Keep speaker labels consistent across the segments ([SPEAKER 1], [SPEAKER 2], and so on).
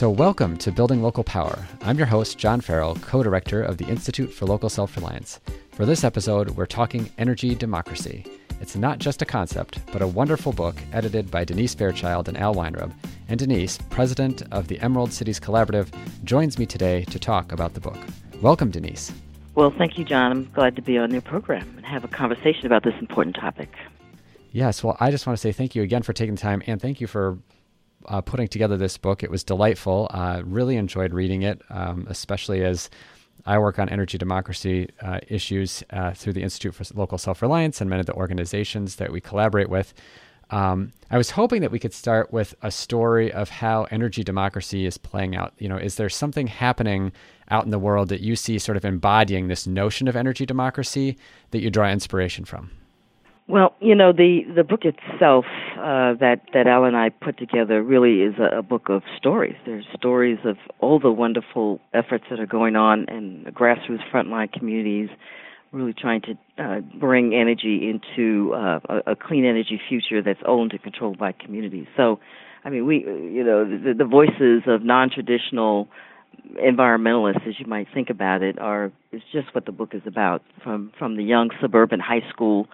[SPEAKER 1] So, welcome to Building Local Power. I'm your host, John Farrell, co director of the Institute for Local Self Reliance. For this episode, we're talking energy democracy. It's not just a concept, but a wonderful book edited by Denise Fairchild and Al Weinrub. And Denise, president of the Emerald Cities Collaborative, joins me today to talk about the book. Welcome, Denise.
[SPEAKER 2] Well, thank you, John. I'm glad to be on your program and have a conversation about this important topic.
[SPEAKER 1] Yes, well, I just want to say thank you again for taking the time and thank you for uh, putting together this book. It was delightful. Uh, really enjoyed reading it, um, especially as I work on energy democracy uh, issues uh, through the Institute for Local Self Reliance and many of the organizations that we collaborate with. Um, I was hoping that we could start with a story of how energy democracy is playing out. You know, is there something happening out in the world that you see sort of embodying this notion of energy democracy that you draw inspiration from?
[SPEAKER 2] Well, you know, the the book itself uh, that that Al and I put together really is a, a book of stories. There's stories of all the wonderful efforts that are going on in grassroots frontline communities, really trying to uh, bring energy into uh, a, a clean energy future that's owned and controlled by communities. So, I mean, we, you know, the, the voices of non-traditional environmentalists, as you might think about it, are is just what the book is about. From from the young suburban high school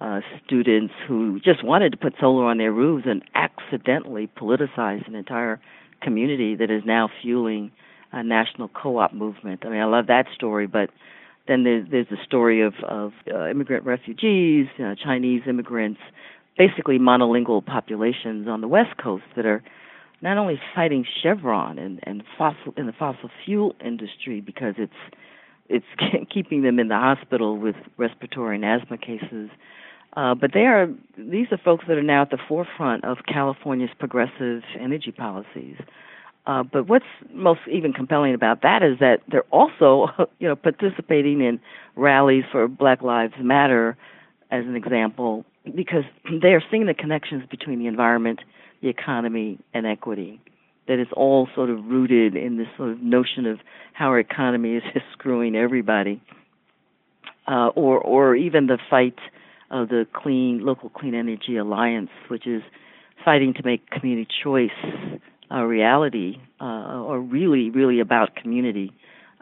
[SPEAKER 2] uh, students who just wanted to put solar on their roofs and accidentally politicized an entire community that is now fueling a national co-op movement. I mean, I love that story, but then there's there's the story of of uh, immigrant refugees, uh, Chinese immigrants, basically monolingual populations on the West Coast that are not only fighting Chevron and and fossil in the fossil fuel industry because it's it's keeping them in the hospital with respiratory and asthma cases, uh, but they are these are folks that are now at the forefront of California's progressive energy policies. Uh, but what's most even compelling about that is that they're also, you know, participating in rallies for Black Lives Matter, as an example, because they are seeing the connections between the environment, the economy, and equity. That is all sort of rooted in this sort of notion of how our economy is just screwing everybody, uh, or or even the fight of the Clean Local Clean Energy Alliance, which is fighting to make community choice a reality, uh, or really, really about community,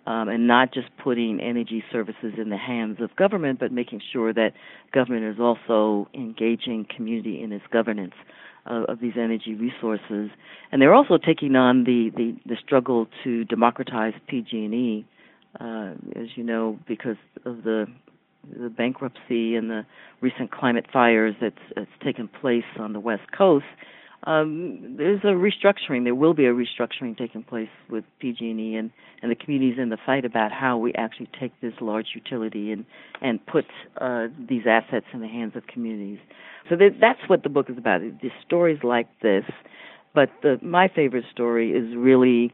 [SPEAKER 2] um, and not just putting energy services in the hands of government, but making sure that government is also engaging community in its governance of, these energy resources. And they're also taking on the, the, the struggle to democratize PG&E, uh, as you know, because of the the bankruptcy and the recent climate fires that's, that's taken place on the West Coast, um, there's a restructuring. There will be a restructuring taking place with PG&E and, and the communities in the fight about how we actually take this large utility and and put uh, these assets in the hands of communities. So that, that's what the book is about. The stories like this, but the, my favorite story is really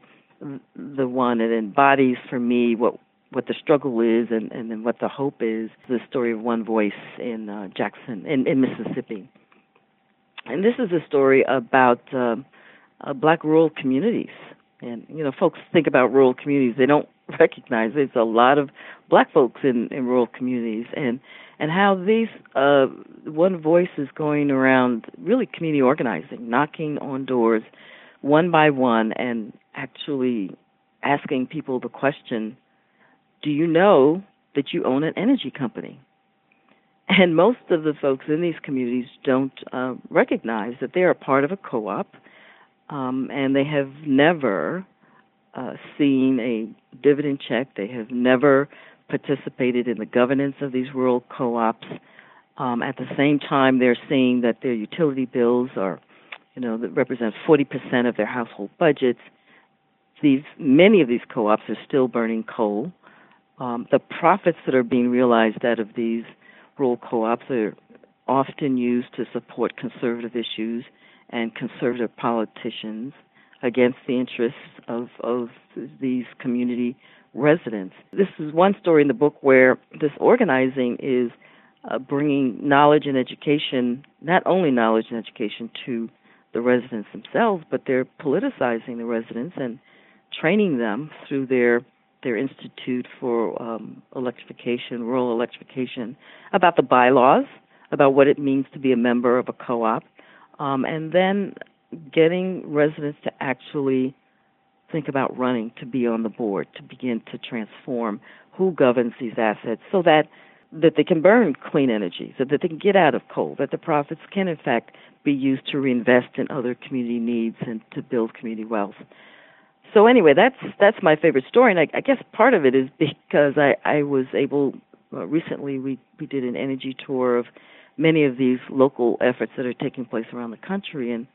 [SPEAKER 2] the one that embodies for me what what the struggle is and, and then what the hope is. The story of one voice in uh, Jackson, in, in Mississippi. And this is a story about uh, uh, black rural communities. And, you know, folks think about rural communities, they don't recognize there's a lot of black folks in, in rural communities and and how these uh, one voice is going around really community organizing, knocking on doors one by one and actually asking people the question do you know that you own an energy company? And most of the folks in these communities don't uh, recognize that they are part of a co op um, and they have never uh, seen a dividend check. They have never participated in the governance of these rural co ops. Um, at the same time, they're seeing that their utility bills are, you know, that represent 40% of their household budgets. These many of these co-ops are still burning coal. Um, the profits that are being realized out of these rural co-ops are often used to support conservative issues and conservative politicians against the interests of, of these community residents. This is one story in the book where this organizing is uh, bringing knowledge and education, not only knowledge and education to the residents themselves, but they're politicizing the residents and training them through their their Institute for um, Electrification, Rural Electrification, about the bylaws, about what it means to be a member of a co op, um, and then getting residents to actually think about running to be on the board to begin to transform who governs these assets so that that they can burn clean energy, so that they can get out of coal, that the profits can in fact be used to reinvest in other community needs and to build community wealth. So anyway, that's that's my favorite story, and I, I guess part of it is because I I was able uh, recently we we did an energy tour of many of these local efforts that are taking place around the country, and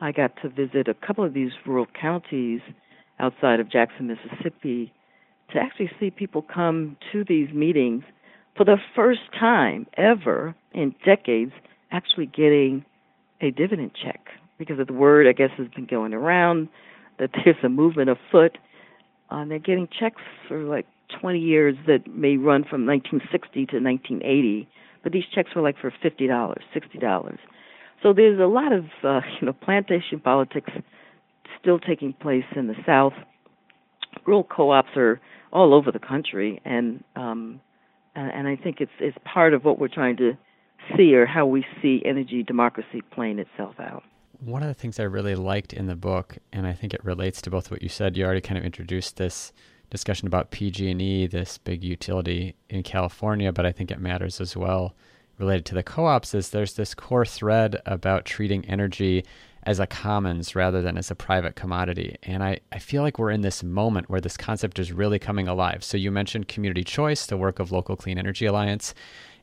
[SPEAKER 2] I got to visit a couple of these rural counties outside of Jackson, Mississippi, to actually see people come to these meetings for the first time ever in decades actually getting a dividend check because of the word I guess has been going around that there's a movement afoot. Uh, they're getting checks for like 20 years that may run from 1960 to 1980, but these checks were like for $50, $60. So there's a lot of uh, you know plantation politics still taking place in the South. Rural co-ops are all over the country, and um, and I think it's it's part of what we're trying to see or how we see energy democracy playing itself out.
[SPEAKER 1] One of the things I really liked in the book, and I think it relates to both what you said. You already kind of introduced this discussion about PG&E, this big utility in California, but I think it matters as well related to the co-ops. Is there's this core thread about treating energy as a commons rather than as a private commodity. And I, I feel like we're in this moment where this concept is really coming alive. So you mentioned community choice, the work of Local Clean Energy Alliance,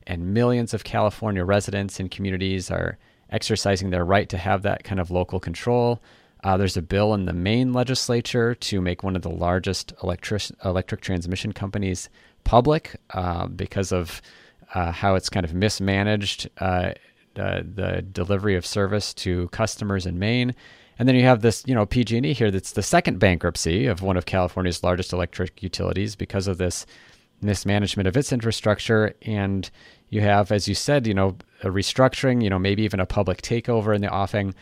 [SPEAKER 1] and millions of California residents and communities are exercising their right to have that kind of local control. Uh, there's a bill in the Maine legislature to make one of the largest electric electric transmission companies public uh, because of uh, how it's kind of mismanaged uh, uh, the delivery of service to customers in Maine. And then you have this, you know, PG&E here that's the second bankruptcy of one of California's largest electric utilities because of this mismanagement of its infrastructure. And you have, as you said, you know, a restructuring, you know, maybe even a public takeover in the offing.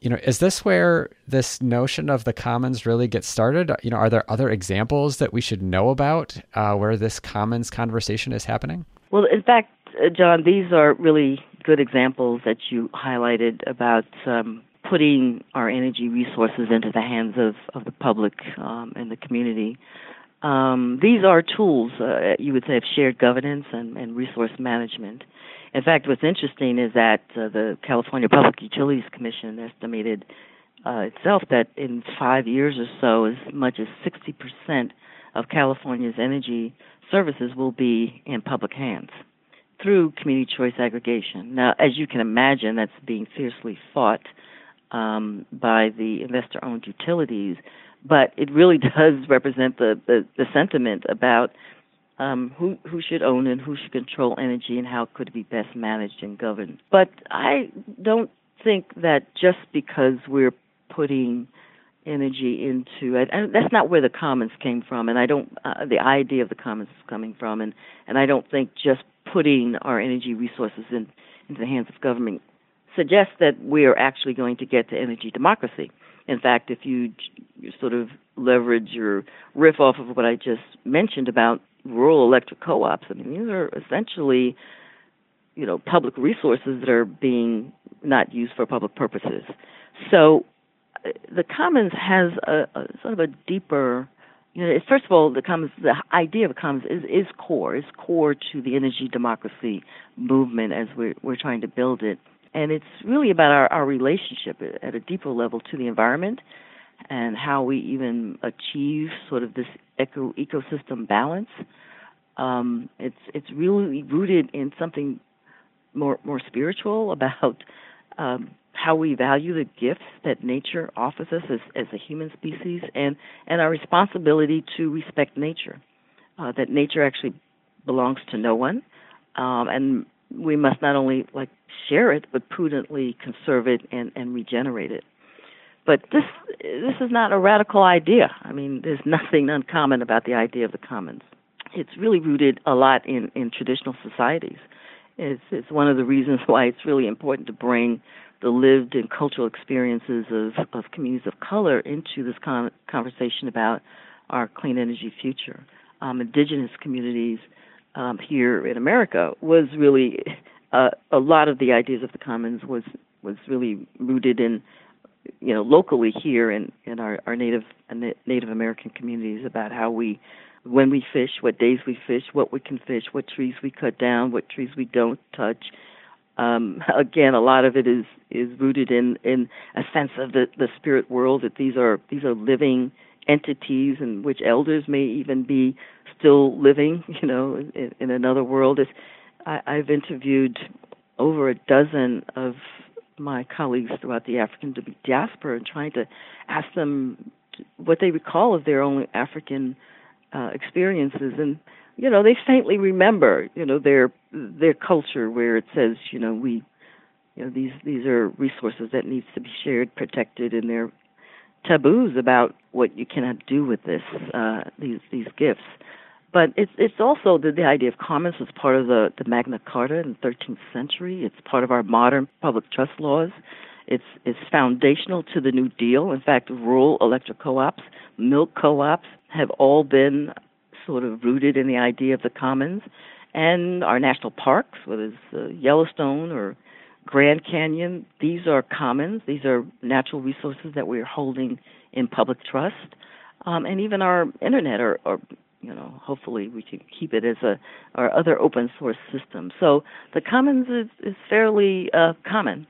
[SPEAKER 1] You know, is this where this notion of the commons really gets started? You know, are there other examples that we should know about uh, where this commons conversation is happening?
[SPEAKER 2] Well, in fact, uh, John, these are really good examples that you highlighted about um, putting our energy resources into the hands of, of the public um, and the community. Um, these are tools, uh, you would say, of shared governance and, and, resource management. In fact, what's interesting is that uh, the California Public Utilities Commission estimated uh, itself that in five years or so, as much as 60% of California's energy services will be in public hands through community choice aggregation. Now, as you can imagine, that's being fiercely fought um, by the investor owned utilities, but it really does represent the, the, the sentiment about um, who, who should own and who should control energy and how could it be best managed and governed. But I don't think that just because we're putting energy into it. And that's not where the commons came from, and I don't. Uh, the idea of the commons is coming from, and and I don't think just putting our energy resources in into the hands of government suggests that we are actually going to get to energy democracy. In fact, if you, you sort of leverage your riff off of what I just mentioned about rural electric co-ops, I mean these are essentially you know public resources that are being not used for public purposes. So uh, the commons has a, a, sort of a deeper you know first of all the commons the idea of the commons is is core is core to the energy democracy movement as we're we're trying to build it and it's really about our, our relationship at a deeper level to the environment and how we even achieve sort of this eco ecosystem balance um, it's it's really rooted in something more more spiritual about um, how we value the gifts that nature offers us as, as a human species and, and our responsibility to respect nature. Uh, that nature actually belongs to no one, um, and we must not only like share it but prudently conserve it and, and regenerate it. But this this is not a radical idea. I mean, there's nothing uncommon about the idea of the commons. It's really rooted a lot in, in traditional societies. It's, it's one of the reasons why it's really important to bring the lived and cultural experiences of, of communities of color into this con- conversation about our clean energy future. Um, indigenous communities um, here in America was really uh, a lot of the ideas of the commons was was really rooted in you know, locally here in in our our native Native American communities about how we when we fish, what days we fish, what we can fish, what trees we cut down, what trees we don't touch. Um, again, a lot of it is is rooted in in a sense of the the spirit world that these are these are living entities and which elders may even be still living, you know, in, in another world. It's, I, I've interviewed over a dozen of my colleagues throughout the African diaspora and trying to ask them what they recall of their own African uh, experiences, and you know they faintly remember, you know, their their culture where it says, you know, we, you know, these these are resources that needs to be shared, protected, and there are taboos about what you cannot do with this uh, these these gifts. But it's it's also the, the idea of commons was part of the, the Magna Carta in the 13th century. It's part of our modern public trust laws. It's it's foundational to the New Deal. In fact, rural electric co-ops, milk co-ops have all been sort of rooted in the idea of the commons. And our national parks, whether it's uh, Yellowstone or Grand Canyon, these are commons. These are natural resources that we're holding in public trust. Um, and even our internet or, or you know, hopefully we can keep it as a our other open source system. So the commons is, is fairly uh, common,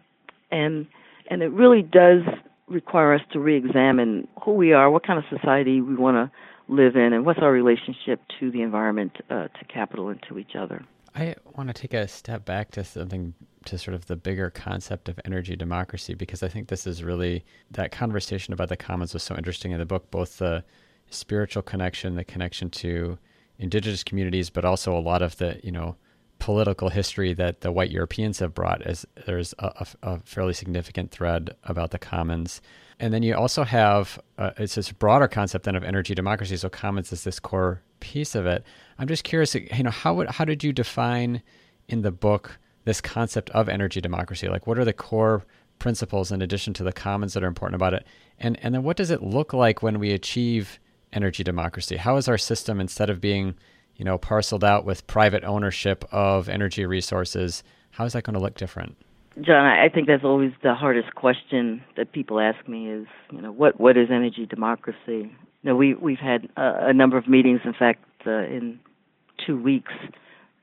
[SPEAKER 2] and and it really does require us to re-examine who we are, what kind of society we want to live in, and what's our relationship to the environment, uh, to capital, and to each other.
[SPEAKER 1] I want to take a step back to something to sort of the bigger concept of energy democracy because I think this is really that conversation about the commons was so interesting in the book, both the spiritual connection, the connection to indigenous communities, but also a lot of the you know political history that the white Europeans have brought. As there's a, a, fairly significant thread about the commons, and then you also have uh, it's this broader concept then of energy democracy. So commons is this core piece of it. I'm just curious, you know, how would, how did you define in the book this concept of energy democracy? Like, what are the core principles in addition to the commons that are important about it? And and then what does it look like when we achieve energy democracy? How is our system instead of being, you know, parceled out with private ownership of energy resources, how is that going to look different?
[SPEAKER 2] John, I think that's always the hardest question that people ask me is, you know, what what is energy democracy? You know, we we've had a, a number of meetings. In fact, uh, in two weeks,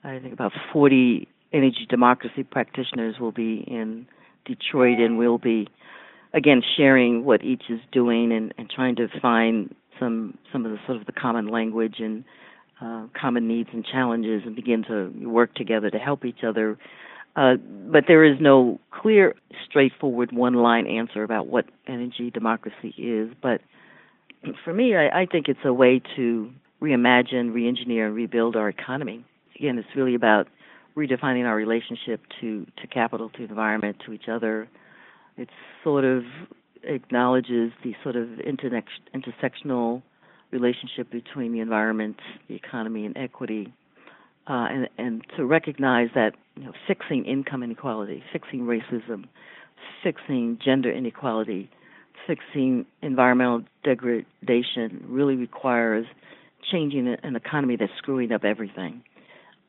[SPEAKER 2] I think about 40 energy democracy practitioners will be in Detroit, and we'll be again sharing what each is doing and, and trying to find some some of the sort of the common language and uh, common needs and challenges and begin to work together to help each other. Uh, but there is no clear, straightforward, one-line answer about what energy democracy is. But for me, I, I think it's a way to reimagine, re-engineer, and rebuild our economy. Again, it's really about redefining our relationship to to capital, to the environment, to each other. It's sort of acknowledges the sort of intersectional relationship between the environment, the economy, and equity, uh, and, and to recognize that you know, fixing income inequality, fixing racism, fixing gender inequality, fixing environmental degradation really requires changing an economy that's screwing up everything.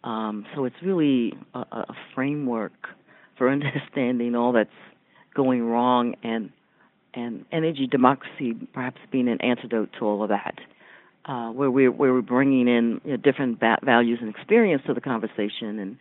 [SPEAKER 2] Um, so it's really a, a framework for understanding all that's going wrong and and energy democracy perhaps being an antidote to all of that, uh, where we're where we're bringing in you know, different values and experience to the conversation, and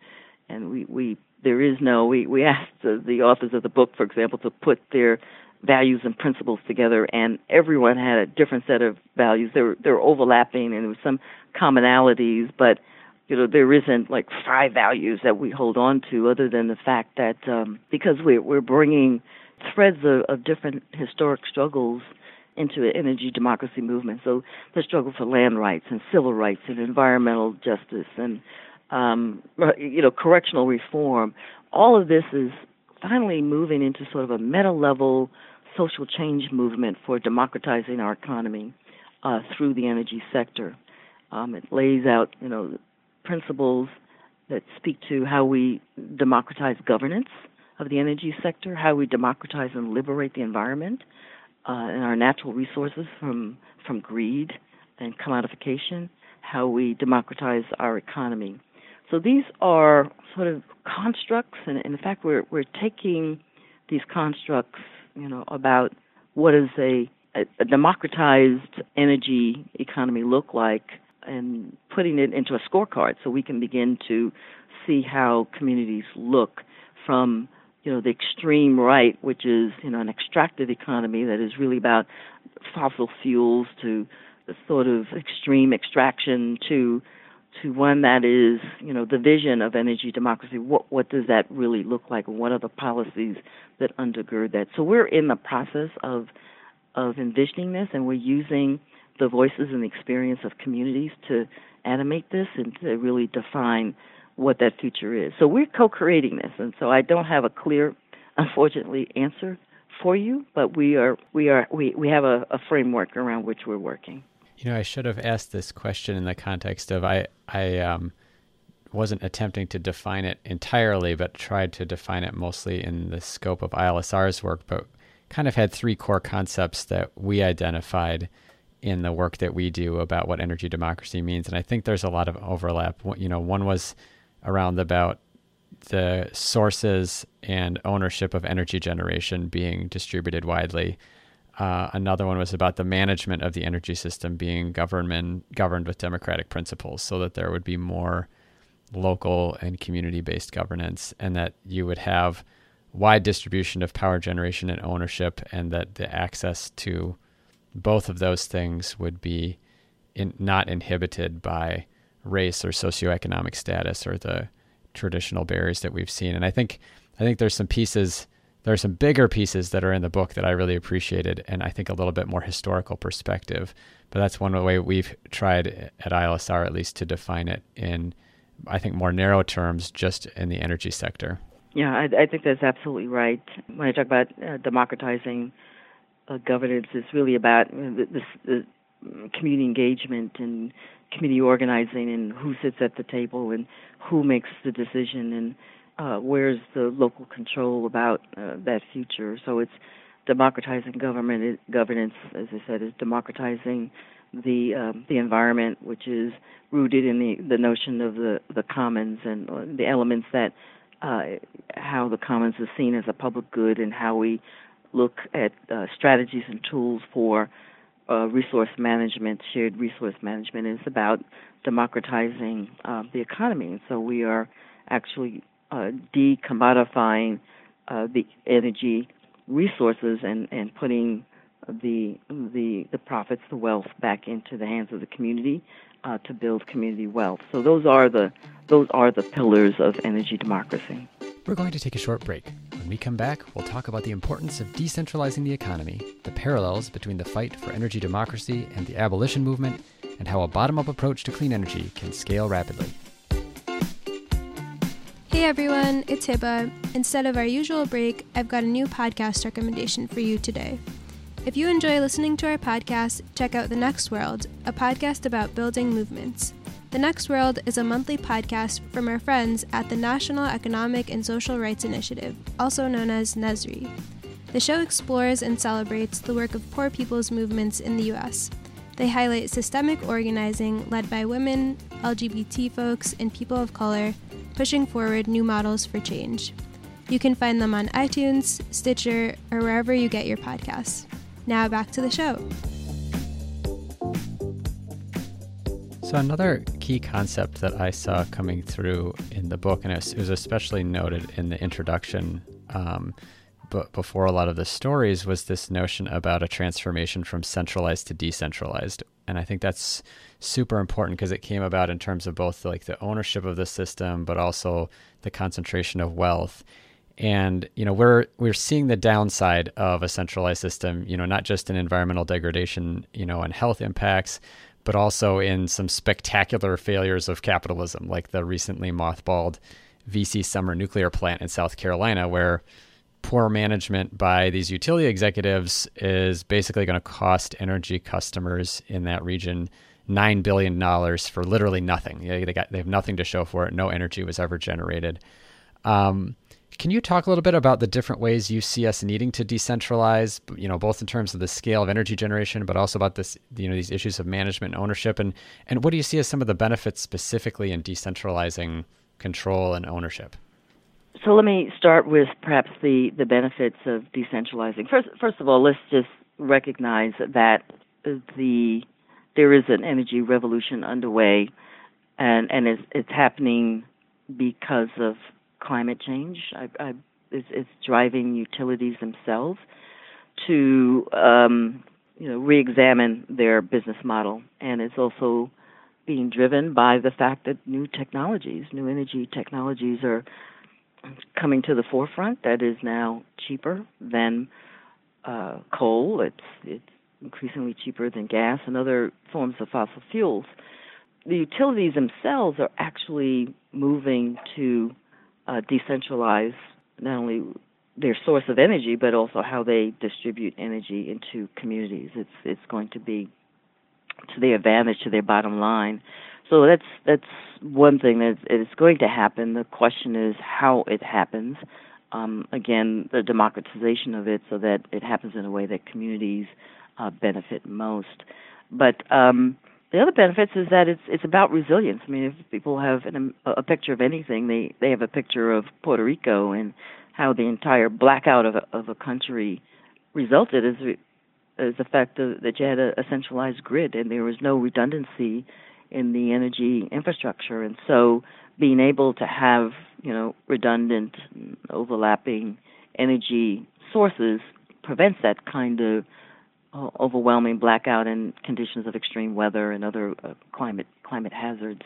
[SPEAKER 2] and we, we there is no we we asked the, the authors of the book, for example, to put their values and principles together, and everyone had a different set of values. They were they were overlapping, and there were some commonalities, but you know there isn't like five values that we hold on to, other than the fact that um, because we're we're bringing threads of, of different historic struggles into an energy democracy movement. So the struggle for land rights and civil rights and environmental justice and um, you know correctional reform. All of this is finally moving into sort of a meta level social change movement for democratizing our economy uh, through the energy sector. Um, it lays out you know principles that speak to how we democratize governance of the energy sector, how we democratize and liberate the environment uh, and our natural resources from from greed and commodification, how we democratize our economy. So these are sort of constructs, and in fact, we're we're taking these constructs, you know, about what does a, a democratized energy economy look like and putting it into a scorecard so we can begin to see how communities look from you know the extreme right, which is you know an extractive economy that is really about fossil fuels to the sort of extreme extraction to to one that is you know the vision of energy democracy. What what does that really look like? What are the policies that undergird that? So we're in the process of of envisioning this, and we're using the voices and the experience of communities to animate this and to really define what that future is. So we're co-creating this, and so I don't have a clear, unfortunately, answer for you, but we are we are we, we have a, a framework around which we're working.
[SPEAKER 1] You know, I should have asked this question in the context of I I um, wasn't attempting to define it entirely, but tried to define it mostly in the scope of ILSR's work, but kind of had three core concepts that we identified in the work that we do about what energy democracy means, and I think there's a lot of overlap. You know, one was around about the sources and ownership of energy generation being distributed widely. Uh, another one was about the management of the energy system being government governed with democratic principles, so that there would be more local and community-based governance, and that you would have wide distribution of power generation and ownership, and that the access to both of those things would be in, not inhibited by race or socioeconomic status or the traditional barriers that we've seen. And I think I think there's some pieces there are some bigger pieces that are in the book that I really appreciated and I think a little bit more historical perspective. But that's one way we've tried at ILSR at least to define it in I think more narrow terms just in the energy sector.
[SPEAKER 2] Yeah, I, I think that's absolutely right. When I talk about uh, democratizing uh, governance, it's really about uh, this, the community engagement and committee organizing and who sits at the table and who makes the decision and uh, where's the local control about uh, that future. So it's democratizing government governance, as I said, is democratizing the um, the environment, which is rooted in the the notion of the the commons and uh, the elements that uh, how the commons is seen as a public good and how we look at uh, strategies and tools for uh, resource management, shared resource management, is about democratizing uh, the economy. And so we are actually uh, decommodifying uh, the energy resources and, and putting the, the the profits, the wealth, back into the hands of the community uh, to build community wealth. So those are the those are the pillars of energy democracy.
[SPEAKER 1] We're going to take a short break. When we come back, we'll talk about the importance of decentralizing the economy, the parallels between the fight for energy democracy and the abolition movement, and how a bottom up approach to clean energy can scale rapidly.
[SPEAKER 3] Hey everyone, it's Hiba. Instead of our usual break, I've got a new podcast recommendation for you today. If you enjoy listening to our podcast, check out The Next World, a podcast about building movements. The Next World is a monthly podcast from our friends at the National Economic and Social Rights Initiative, also known as NESRI. The show explores and celebrates the work of poor people's movements in the U.S. They highlight systemic organizing led by women, LGBT folks, and people of color, pushing forward new models for change. You can find them on iTunes, Stitcher, or wherever you get your podcasts. Now back to the show.
[SPEAKER 1] So, another key concept that I saw coming through in the book, and it was especially noted in the introduction, um, but before a lot of the stories, was this notion about a transformation from centralized to decentralized. And I think that's super important because it came about in terms of both like the ownership of the system, but also the concentration of wealth. And you know we're we're seeing the downside of a centralized system. You know, not just in environmental degradation, you know, and health impacts, but also in some spectacular failures of capitalism, like the recently mothballed VC Summer nuclear plant in South Carolina, where poor management by these utility executives is basically going to cost energy customers in that region nine billion dollars for literally nothing. They, got they have nothing to show for it. No energy was ever generated. Um, can you talk a little bit about the different ways you see us needing to decentralize, you know, both in terms of the scale of energy generation, but also about this, you know, these issues of management and ownership, and and what do you see as some of the benefits specifically in decentralizing control and ownership?
[SPEAKER 2] So let me start with perhaps the the benefits of decentralizing. First, first of all, let's just recognize that the there is an energy revolution underway, and and it's, it's happening because of climate change. I, I, it's, it's driving utilities themselves to um, you know re-examine their business model, and it's also being driven by the fact that new technologies, new energy technologies, are coming to the forefront. That is now cheaper than uh, coal. It's it's increasingly cheaper than gas and other forms of fossil fuels. The utilities themselves are actually moving to uh, decentralize not only their source of energy, but also how they distribute energy into communities. It's it's going to be to their advantage to their bottom line. So that's that's one thing that is going to happen. The question is how it happens. Um, again, the democratization of it, so that it happens in a way that communities uh, benefit most. But um, the other benefits is that it's it's about resilience. I mean, if people have an, a picture of anything, they they have a picture of Puerto Rico and how the entire blackout of a, of a country resulted as as the fact that you had a, a centralized grid and there was no redundancy in the energy infrastructure, and so being able to have you know redundant, overlapping energy sources prevents that kind of overwhelming blackout and conditions of extreme weather and other uh, climate climate hazards.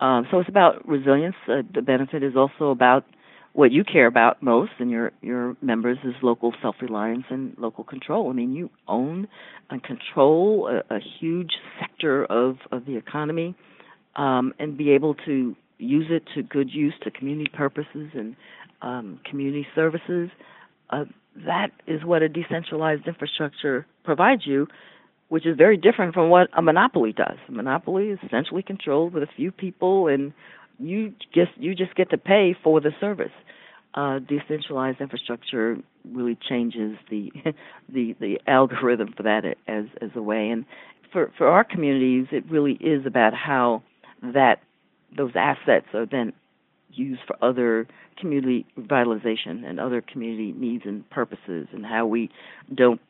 [SPEAKER 2] Um, so it's about resilience. Uh, the benefit is also about what you care about most and your your members is local self-reliance and local control. I mean, you own and control a, a huge sector of of the economy, um, and be able to use it to good use to community purposes and um, community services. Uh, that is what a decentralized infrastructure provides you, which is very different from what a monopoly does. A monopoly is essentially controlled with a few people, and you just you just get to pay for the service. Uh, decentralized infrastructure really changes the the the algorithm for that as as a way. And for for our communities, it really is about how that those assets are then used for other community revitalization and other community needs and purposes, and how we don't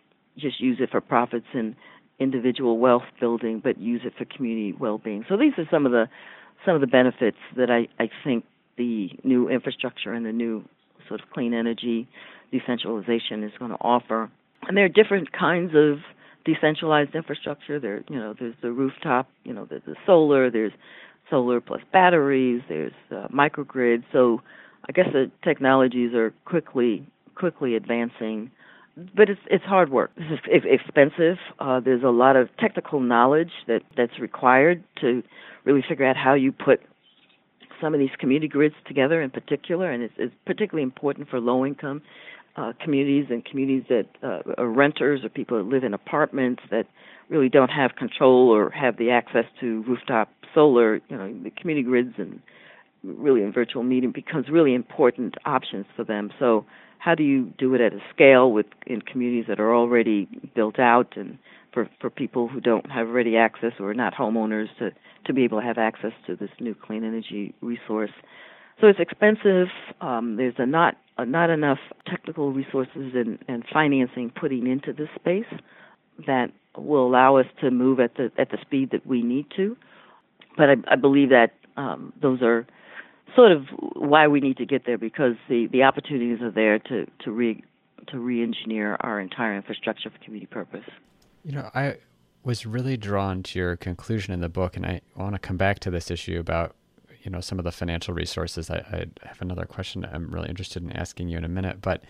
[SPEAKER 2] just use it for profits and individual wealth building, but use it for community well-being. So these are some of the some of the benefits that I, I think the new infrastructure and the new sort of clean energy decentralization is going to offer. And there are different kinds of decentralized infrastructure. There, you know, there's the rooftop, you know, there's the solar, there's solar plus batteries, there's uh, microgrids. So I guess the technologies are quickly quickly advancing, but it's it's hard work. It's expensive. Uh, there's a lot of technical knowledge that that's required to really figure out how you put some of these community grids together in particular, and it's, it's particularly important for low income uh, communities and communities that uh, are renters or people that live in apartments that really don't have control or have the access to rooftop solar. You know, the community grids and really in virtual metering becomes really important options for them. So how do you do it at a scale with in communities that are already built out and for for people who don't have ready access or are not homeowners to to be able to have access to this new clean energy resource. So it's expensive. Um, there's a not a not enough technical resources and, and financing putting into this space that will allow us to move at the at the speed that we need to. But I, I believe that um, those are sort of why we need to get there because the, the opportunities are there to to re to re-engineer our entire infrastructure for community purpose.
[SPEAKER 1] You know, I was really drawn to your conclusion in the book, and I want to come back to this issue about you know some of the financial resources. I, I have another question I'm really interested in asking you in a minute, but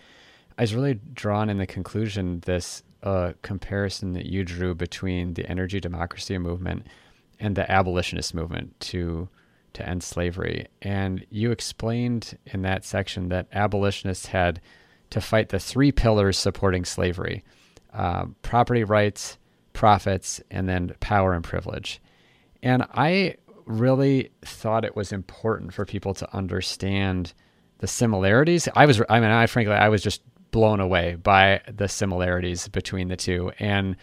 [SPEAKER 1] I was really drawn in the conclusion this uh, comparison that you drew between the energy democracy movement and the abolitionist movement to to end slavery. And you explained in that section that abolitionists had to fight the three pillars supporting slavery uh, property rights, profits, and then power and privilege. And I really thought it was important for people to understand the similarities. I was, I mean, I frankly, I was just blown away by the similarities between the two and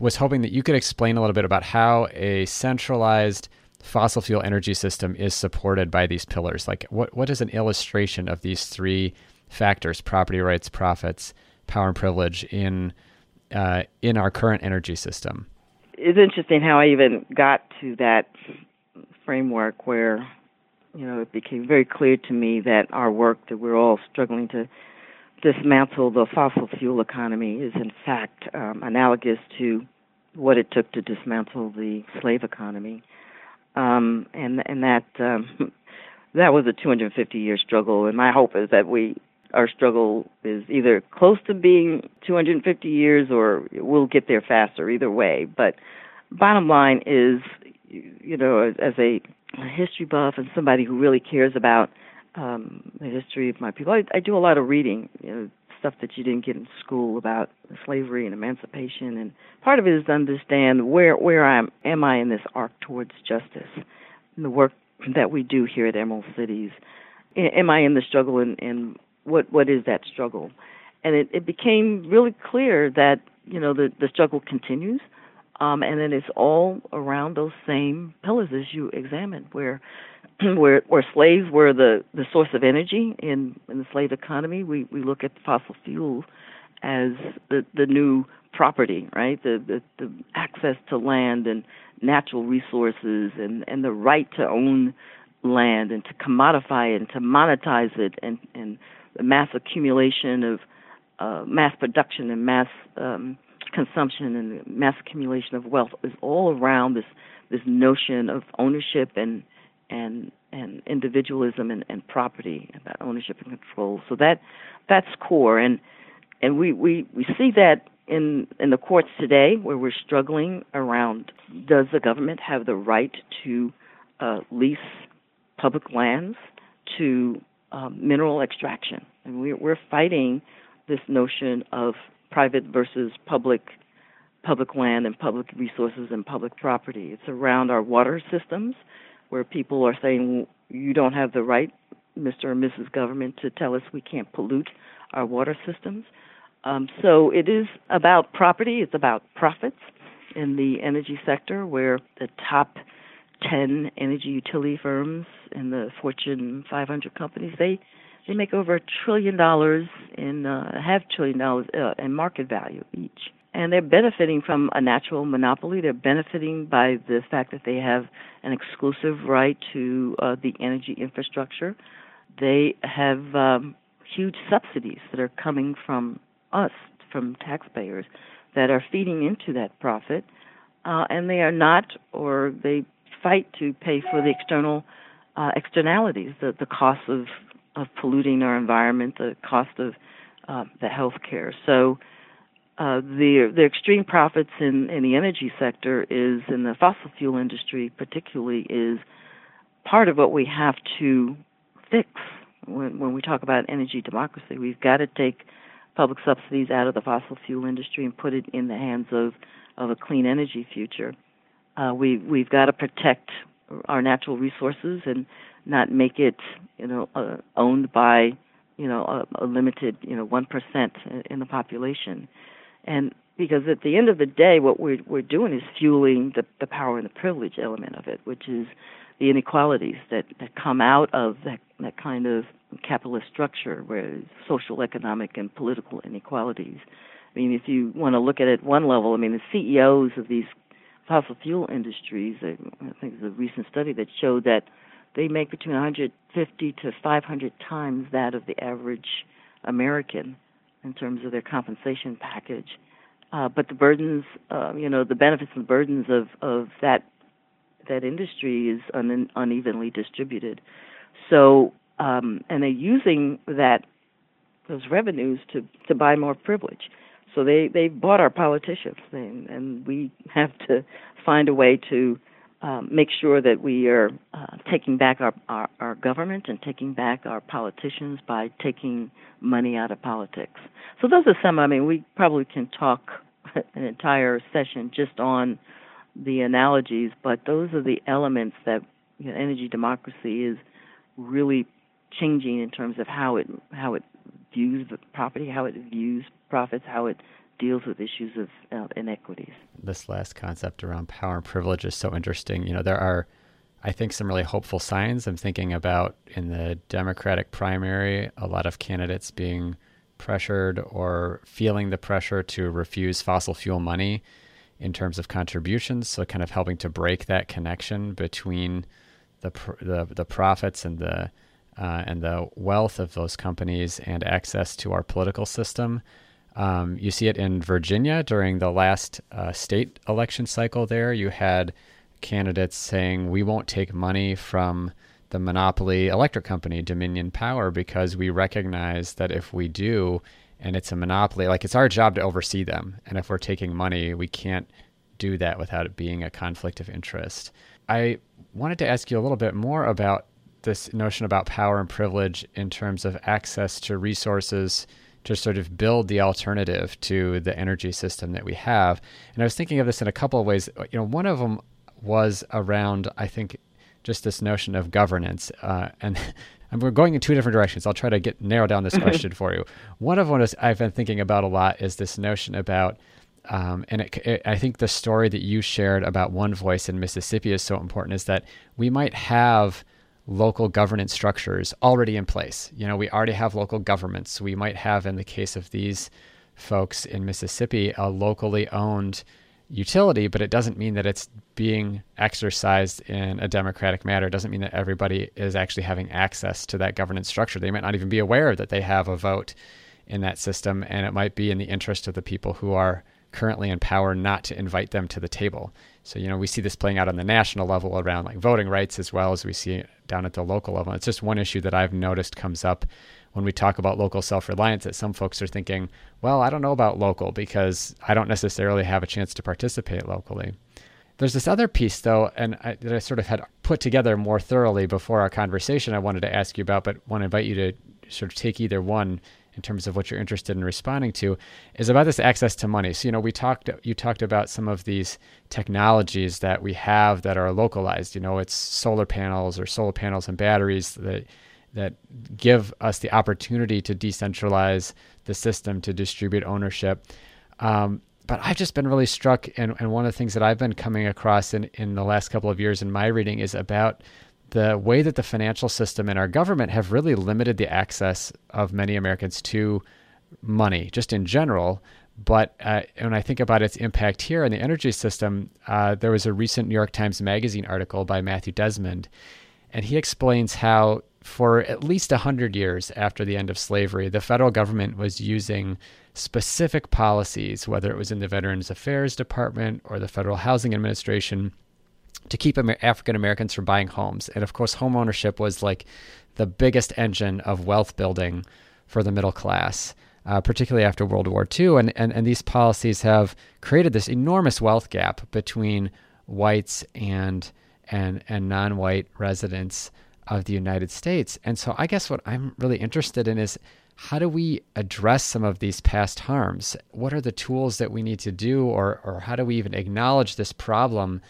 [SPEAKER 1] was hoping that you could explain a little bit about how a centralized fossil fuel energy system is supported by these pillars. Like, what, what is an illustration of these three factors property rights, profits, power, and privilege in uh, in our current energy system.
[SPEAKER 2] It's interesting how I even got to that framework where, you know, it became very clear to me that our work that we're all struggling to dismantle the fossil fuel economy is in fact um, analogous to what it took to dismantle the slave economy, um, and and that um, that was a 250 year struggle. And my hope is that we our struggle is either close to being 250 years or we'll get there faster. Either way, but bottom line is, you know, as a history buff and somebody who really cares about um, the history of my people. I, I do a lot of reading, you know, stuff that you didn't get in school about slavery and emancipation, and part of it is to understand where where I am, am I in this arc towards justice, and the work that we do here at Emerald Cities. Am I in the struggle, and, and what what is that struggle? And it, it became really clear that you know the the struggle continues. Um, and then it's all around those same pillars as you examined, where where where slaves were the the source of energy in in the slave economy. We we look at fossil fuels as the the new property, right? The the, the access to land and natural resources and and the right to own land and to commodify it and to monetize it and and the mass accumulation of uh, mass production and mass um, consumption and mass accumulation of wealth is all around this this notion of ownership and and and individualism and, and property about ownership and control. So that that's core and and we, we, we see that in in the courts today where we're struggling around does the government have the right to uh, lease public lands to um, mineral extraction and we, we're fighting this notion of private versus public public land and public resources and public property it's around our water systems where people are saying you don't have the right, Mr. or Mrs. Government, to tell us we can't pollute our water systems. Um, so it is about property, it's about profits in the energy sector, where the top 10 energy utility firms in the Fortune 500 companies, they they make over a trillion dollars in uh, half trillion dollars uh, in market value each and they're benefiting from a natural monopoly. They're benefiting by the fact that they have an exclusive right to uh, the energy infrastructure. They have um, huge subsidies that are coming from us, from taxpayers, that are feeding into that profit, uh, and they are not, or they fight to pay for the external uh, externalities, the the cost of of polluting our environment, the cost of uh, the health care. So uh, the the extreme profits in, in the energy sector is in the fossil fuel industry particularly is part of what we have to fix when when we talk about energy democracy. We've got to take public subsidies out of the fossil fuel industry and put it in the hands of of a clean energy future. Uh, we we've got to protect our natural resources and not make it you know uh, owned by you know a, a limited you know one percent in the population and because at the end of the day, what we're we're doing is fueling the the power and the privilege element of it, which is the inequalities that that come out of that that kind of capitalist structure, where social, economic, and political inequalities. I mean, if you want to look at it one level, I mean, the CEOs of these fossil fuel industries, I think there's a recent study that showed that they make between 150 to 500 times that of the average American in terms of their compensation package. Uh, but the burdens, uh, you know, the benefits and burdens of, of that that industry is un- unevenly distributed. So, um, and they're using that those revenues to to buy more privilege. So they they bought our politicians, and, and we have to find a way to um, make sure that we are uh, taking back our, our, our government and taking back our politicians by taking money out of politics. So those are some. I mean, we probably can talk an entire session just on the analogies, but those are the elements that you know, energy democracy is really changing in terms of how it how it views the property, how it views profits, how it deals with issues of uh, inequities.
[SPEAKER 1] This last concept around power and privilege is so interesting. You know, there are, I think, some really hopeful signs. I'm thinking about in the Democratic primary, a lot of candidates being pressured or feeling the pressure to refuse fossil fuel money in terms of contributions. So, kind of helping to break that connection between the the, the profits and the uh, and the wealth of those companies and access to our political system. Um, you see it in Virginia during the last uh, state election cycle. There, you had candidates saying we won't take money from the monopoly electric company Dominion Power because we recognize that if we do and it's a monopoly, like it's our job to oversee them. And if we're taking money, we can't do that without it being a conflict of interest. I wanted to ask you a little bit more about this notion about power and privilege in terms of access to resources to sort of build the alternative to the energy system that we have. And I was thinking of this in a couple of ways. You know, one of them was around, I think, just this notion of governance. Uh, and, and we're going in two different directions. I'll try to get narrow down this question for you. One of them I've been thinking about a lot is this notion about, um, and it, it, I think the story that you shared about One Voice in Mississippi is so important. Is that we might have local governance structures already in place. You know, we already have local governments. We might have, in the case of these folks in Mississippi, a locally owned utility, but it doesn't mean that it's being exercised in a democratic manner. It doesn't mean that everybody is actually having access to that governance structure. They might not even be aware that they have a vote in that system, and it might be in the interest of the people who are currently in power not to invite them to the table. So, you know, we see this playing out on the national level around like voting rights as well as we see it down at the local level. It's just one issue that I've noticed comes up when we talk about local self reliance that some folks are thinking, well, I don't know about local because I don't necessarily have a chance to participate locally. There's this other piece, though, and I, that I sort of had put together more thoroughly before our conversation. I wanted to ask you about, but want to invite you to sort of take either one in terms of what you're interested in responding to is about this access to money. So, you know, we talked, you talked about some of these technologies that we have that are localized. You know, it's solar panels or solar panels and batteries that that give us the opportunity to decentralize the system to distribute ownership. Um, but I've just been really struck, and, and one of the things that I've been coming across in, in the last couple of years in my reading is about the way that the financial system and our government have really limited the access of many Americans to money, just in general. But uh, when I think about its impact here in the energy system, uh, there was a recent New York Times Magazine article by Matthew Desmond, and he explains how for at least 100 years after the end of slavery, the federal government was using specific policies, whether it was in the Veterans Affairs Department or the Federal Housing Administration, to keep African Americans from buying homes. And of course, home ownership was like the biggest engine of wealth building for the middle class. Uh, particularly after World War II. And, and, and these policies have created this enormous wealth gap between whites and, and, and non white residents of the United States. And so I guess what I'm really interested in is how do we address some of these past harms? What are the tools that we need to do, or, or how do we even acknowledge this problem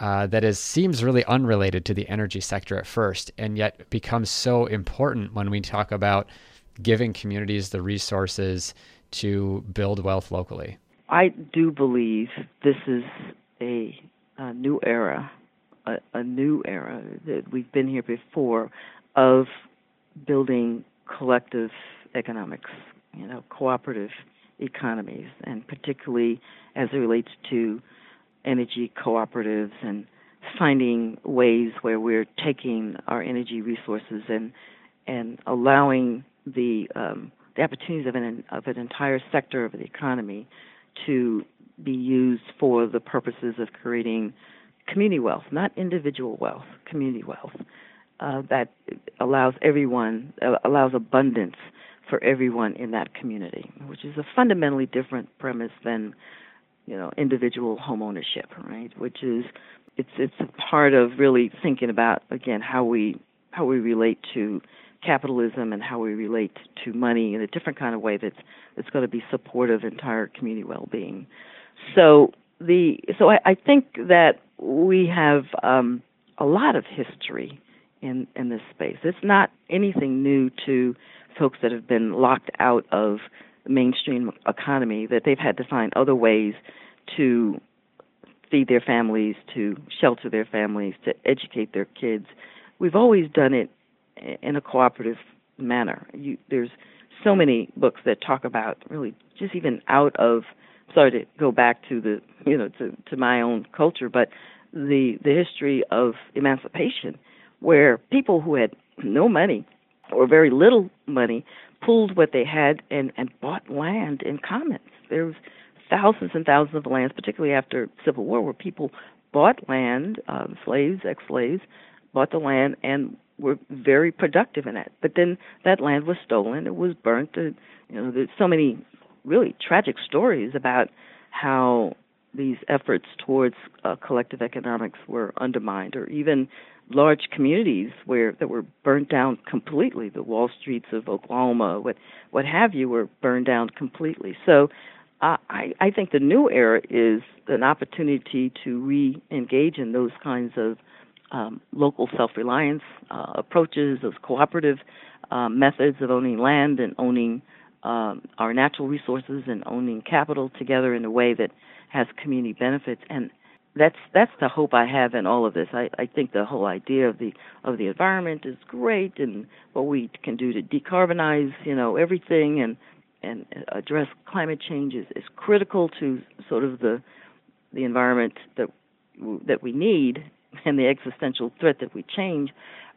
[SPEAKER 1] uh, that is seems really unrelated to the energy sector at first, and yet becomes so important when we talk about giving communities the resources to build wealth locally?
[SPEAKER 2] I do believe this is a, a new era a, a new era that we've been here before of building collective economics, you know, cooperative economies, and particularly as it relates to energy cooperatives and finding ways where we're taking our energy resources and and allowing the um, the opportunities of an of an entire sector of the economy to be used for the purposes of creating community wealth, not individual wealth, community wealth uh, that allows everyone, uh, allows abundance for everyone in that community, which is a fundamentally different premise than, you know, individual home ownership, right? Which is, it's it's a part of really thinking about again how we how we relate to capitalism and how we relate to money in a different kind of way that's that's going to be supportive of entire community well-being. So the so I, I think that we have um, a lot of history in in this space. It's not anything new to folks that have been locked out of mainstream economy that they've had to find other ways to feed their families, to shelter their families, to educate their kids. We've always done it in a cooperative manner. You, there's so many books that talk about really just even out of sorry to go back to the you know to to my own culture, but the the history of emancipation, where people who had no money or very little money pooled what they had and and bought land in commons. There was thousands and thousands of lands, particularly after Civil War, where people bought land, um, slaves, ex-slaves, bought the land and were very productive in it. But then that land was stolen. It was burnt. you know, there's so many really tragic stories about how these efforts towards uh, collective economics were undermined, or even large communities where that were burned down completely. The Wall Streets of Oklahoma, what what have you, were burned down completely. So. Uh, I, I think the new era is an opportunity to re-engage in those kinds of um, local self-reliance uh, approaches, those cooperative uh, methods of owning land and owning um, our natural resources and owning capital together in a way that has community benefits and that's that's the hope I have in all of this. I, I think the whole idea of the of the environment is great and what we can do to decarbonize, you know, everything and and address climate change is, is critical to sort of the the environment that that we need and the existential threat that we change.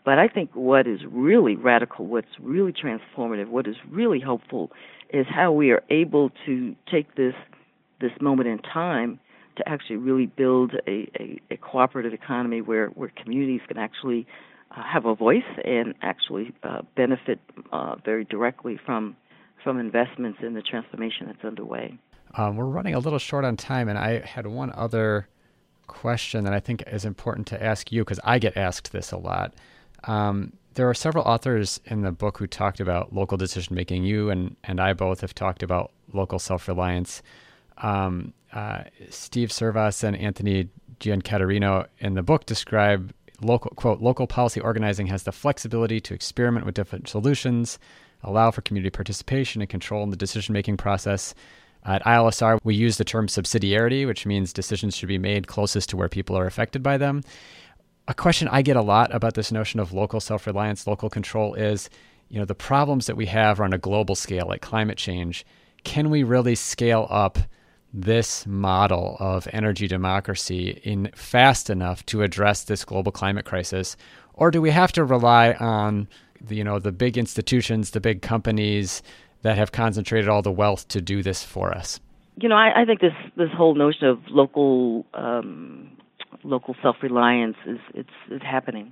[SPEAKER 2] But I think what is really radical, what's really transformative, what is really hopeful is how we are able to take this this moment in time to actually really build a, a, a cooperative economy where, where communities can actually uh, have a voice and actually uh, benefit uh, very directly from from investments in the transformation that's underway.
[SPEAKER 1] Um, we're running a little short on time, and I had one other question that I think is important to ask you because I get asked this a lot. Um, there are several authors in the book who talked about local decision making. You and, and I both have talked about local self reliance. Um, uh, Steve Servas and Anthony Giancatarino in the book describe local quote local policy organizing has the flexibility to experiment with different solutions, allow for community participation and control in the decision making process. At ILSR, we use the term subsidiarity, which means decisions should be made closest to where people are affected by them a question I get a lot about this notion of local self reliance, local control is, you know, the problems that we have are on a global scale, like climate change. Can we really scale up this model of energy democracy in fast enough to address this global climate crisis, or do we have to rely on, the, you know, the big institutions, the big companies that have concentrated all the wealth to do this for us?
[SPEAKER 2] You know, I, I think this this whole notion of local um, local self-reliance is it's it's happening.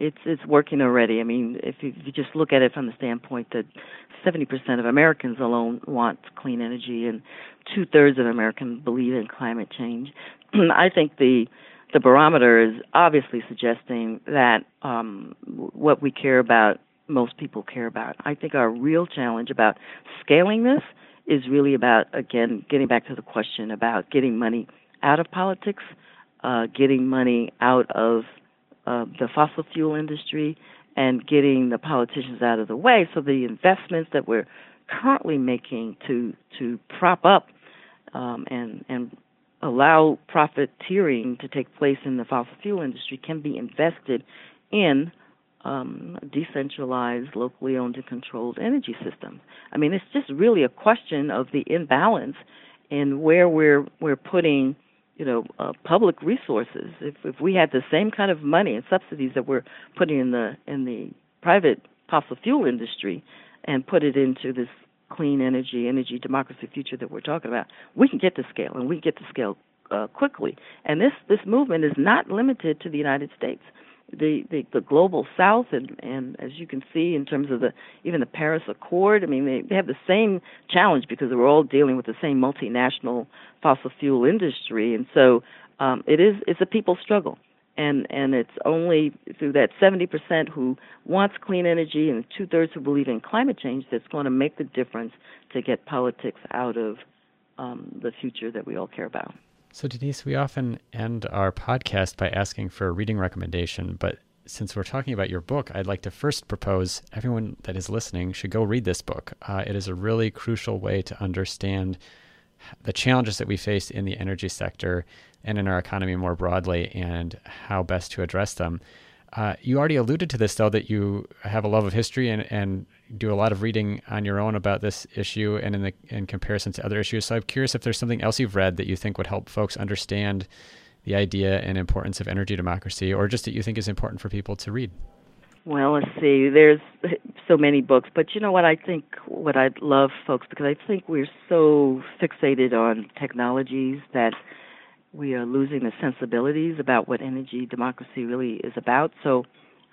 [SPEAKER 2] It's it's working already. I mean, if you, if you just look at it from the standpoint that 70% of Americans alone want clean energy, and two thirds of Americans believe in climate change, I think the the barometer is obviously suggesting that um, what we care about, most people care about. I think our real challenge about scaling this is really about again getting back to the question about getting money out of politics uh, getting money out of uh, the fossil fuel industry and getting the politicians out of the way. So the investments that we're currently making to to prop up um, and and allow profiteering to take place in the fossil fuel industry can be invested in um, decentralized, locally owned and controlled energy systems. I mean, it's just really a question of the imbalance in where we're we're putting you know, uh, public resources. If if we had the same kind of money and subsidies that we're putting in the in the private fossil fuel industry, and put it into this clean energy, energy democracy future that we're talking about, we can get to scale, and we can get to scale uh, quickly. And this this movement is not limited to the United States. The, the, the global south and, and as you can see in terms of the even the Paris Accord, I mean they, they have the same challenge because we're all dealing with the same multinational fossil fuel industry. And so um, it is it's a people struggle and and it's only through that 70% who wants clean energy and two thirds who believe in climate change that's going to make the difference to get politics out of um, the future that we all care about.
[SPEAKER 1] So, Denise, we often end our podcast by asking for a reading recommendation, but since we're talking about your book, I'd like to first propose everyone that is listening should go read this book. Uh, it is a really crucial way to understand the challenges that we face in the energy sector and in our economy more broadly and how best to address them. Uh, you already alluded to this, though, that you have a love of history and, and do a lot of reading on your own about this issue and in the in comparison to other issues. So I'm curious if there's something else you've read that you think would help folks understand the idea and importance of energy democracy, or just that you think is important for people to read.
[SPEAKER 2] Well, let's see. There's so many books, but you know what? I think what I'd love, folks, because I think we're so fixated on technologies that we are losing the sensibilities about what energy democracy really is about. So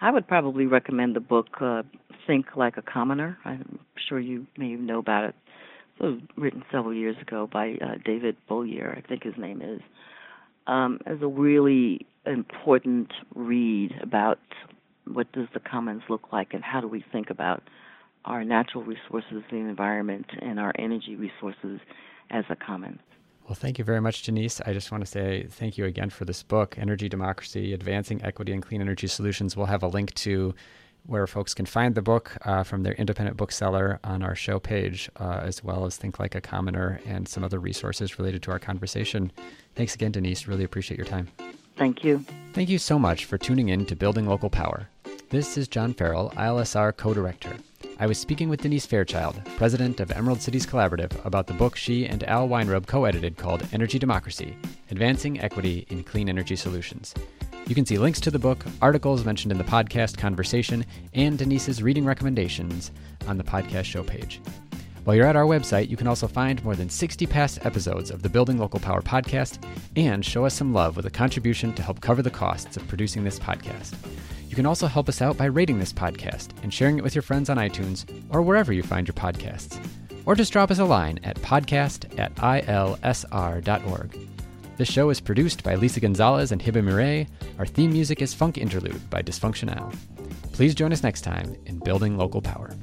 [SPEAKER 2] I would probably recommend the book uh, Think Like a Commoner. I'm sure you may know about it. It was written several years ago by uh, David Bollier, I think his name is. Um, as a really important read about what does the commons look like and how do we think about our natural resources, the environment, and our energy resources as a common.
[SPEAKER 1] Well, thank you very much, Denise. I just want to say thank you again for this book, Energy Democracy Advancing Equity and Clean Energy Solutions. We'll have a link to where folks can find the book uh, from their independent bookseller on our show page, uh, as well as Think Like a Commoner and some other resources related to our conversation. Thanks again, Denise. Really appreciate your time.
[SPEAKER 2] Thank you.
[SPEAKER 1] Thank you so much for tuning in to Building Local Power. This is John Farrell, ILSR co director. I was speaking with Denise Fairchild, president of Emerald Cities Collaborative, about the book she and Al Weinrub co edited called Energy Democracy Advancing Equity in Clean Energy Solutions. You can see links to the book, articles mentioned in the podcast conversation, and Denise's reading recommendations on the podcast show page. While you're at our website, you can also find more than 60 past episodes of the Building Local Power podcast and show us some love with a contribution to help cover the costs of producing this podcast. You can also help us out by rating this podcast and sharing it with your friends on iTunes or wherever you find your podcasts. Or just drop us a line at podcast at ilsr.org. This show is produced by Lisa Gonzalez and Hibba Meraay. Our theme music is Funk Interlude by Dysfunctional. Please join us next time in Building Local Power.